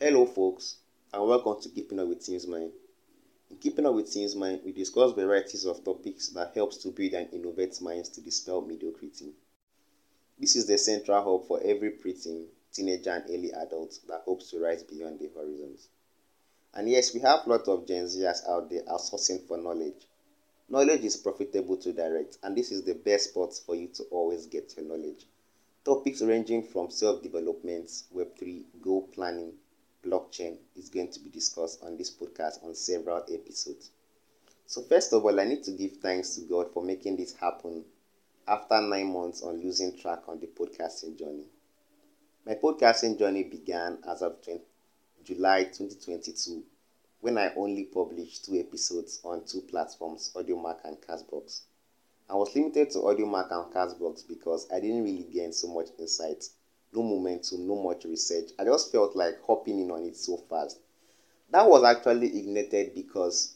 folks, and welcome to Keeping Up with Tim's Mind. In Keeping Up with Tim's Mind, we discuss varieties of topics that helps to build and innovate minds to dispel mediocrity. This is the central hub for every preteen, teenager, and early adult that hopes to rise beyond the horizons. And yes, we have a lot of Gen Zers out there outsourcing for knowledge. Knowledge is profitable to direct, and this is the best spot for you to always get your knowledge. Topics ranging from self development, Web3, goal planning, blockchain is going to be discussed on this podcast on several episodes. So, first of all, I need to give thanks to God for making this happen after nine months on losing track on the podcasting journey. My podcasting journey began as of 20, July 2022 when I only published two episodes on two platforms, Audiomack and Castbox. I was limited to Audiomack and Castbox because I didn't really gain so much insight, no momentum, no much research. I just felt like hopping in on it so fast. That was actually ignited because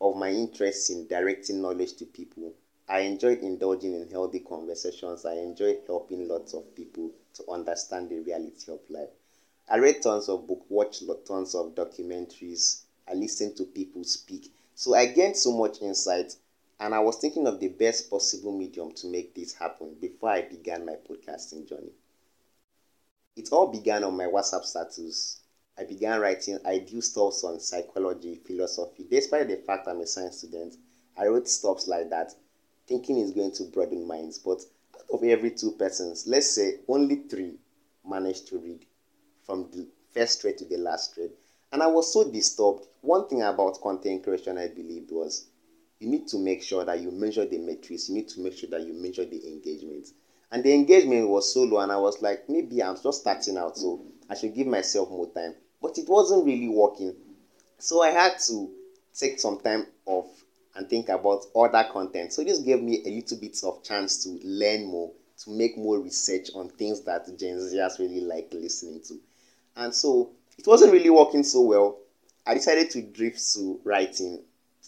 of my interest in directing knowledge to people. I enjoy indulging in healthy conversations. I enjoy helping lots of people to understand the reality of life. I read tons of books, watched tons of documentaries. I listened to people speak. So I gained so much insight and I was thinking of the best possible medium to make this happen before I began my podcasting journey. It all began on my WhatsApp status. I began writing ideal stuff on psychology, philosophy. Despite the fact I'm a science student, I wrote stuff like that, thinking it's going to broaden minds. But out of every two persons, let's say only three managed to read from the first thread to the last thread. And I was so disturbed. One thing about content creation I believed was you need to make sure that you measure the metrics. You need to make sure that you measure the engagement. And the engagement was so low, and I was like, maybe I'm just starting out, so I should give myself more time. But it wasn't really working. So I had to take some time off and think about other content. So this gave me a little bit of chance to learn more, to make more research on things that Gen Zers really like listening to. And so it wasn't really working so well. I decided to drift to writing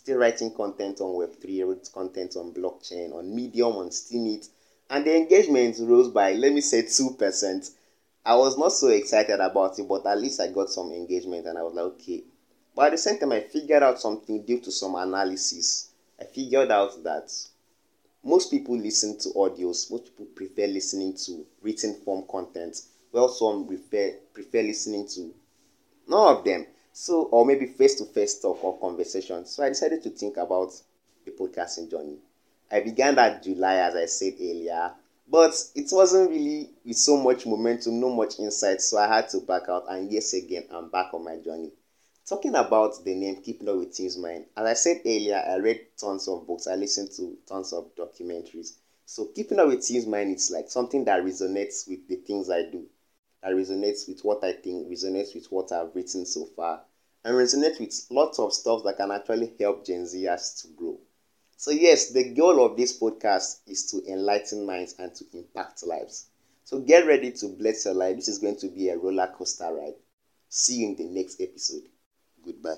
still writing content on Web3, wrote content on blockchain, on Medium, on Steemit, and the engagement rose by, let me say, 2%. I was not so excited about it, but at least I got some engagement and I was like, okay. But at the same time, I figured out something due to some analysis. I figured out that most people listen to audios, most people prefer listening to written form content, Well, some prefer, prefer listening to none of them. So, or maybe face to face talk or conversation. So, I decided to think about the podcasting journey. I began that July, as I said earlier, but it wasn't really with so much momentum, no much insight. So, I had to back out. And yes, again, I'm back on my journey. Talking about the name Keeping Up with Tim's Mind, as I said earlier, I read tons of books, I listened to tons of documentaries. So, Keeping Up with Tim's Mind is like something that resonates with the things I do that resonates with what I think, resonates with what I've written so far, and resonates with lots of stuff that can actually help Gen Zers to grow. So, yes, the goal of this podcast is to enlighten minds and to impact lives. So, get ready to bless your life. This is going to be a roller coaster ride. See you in the next episode. Goodbye.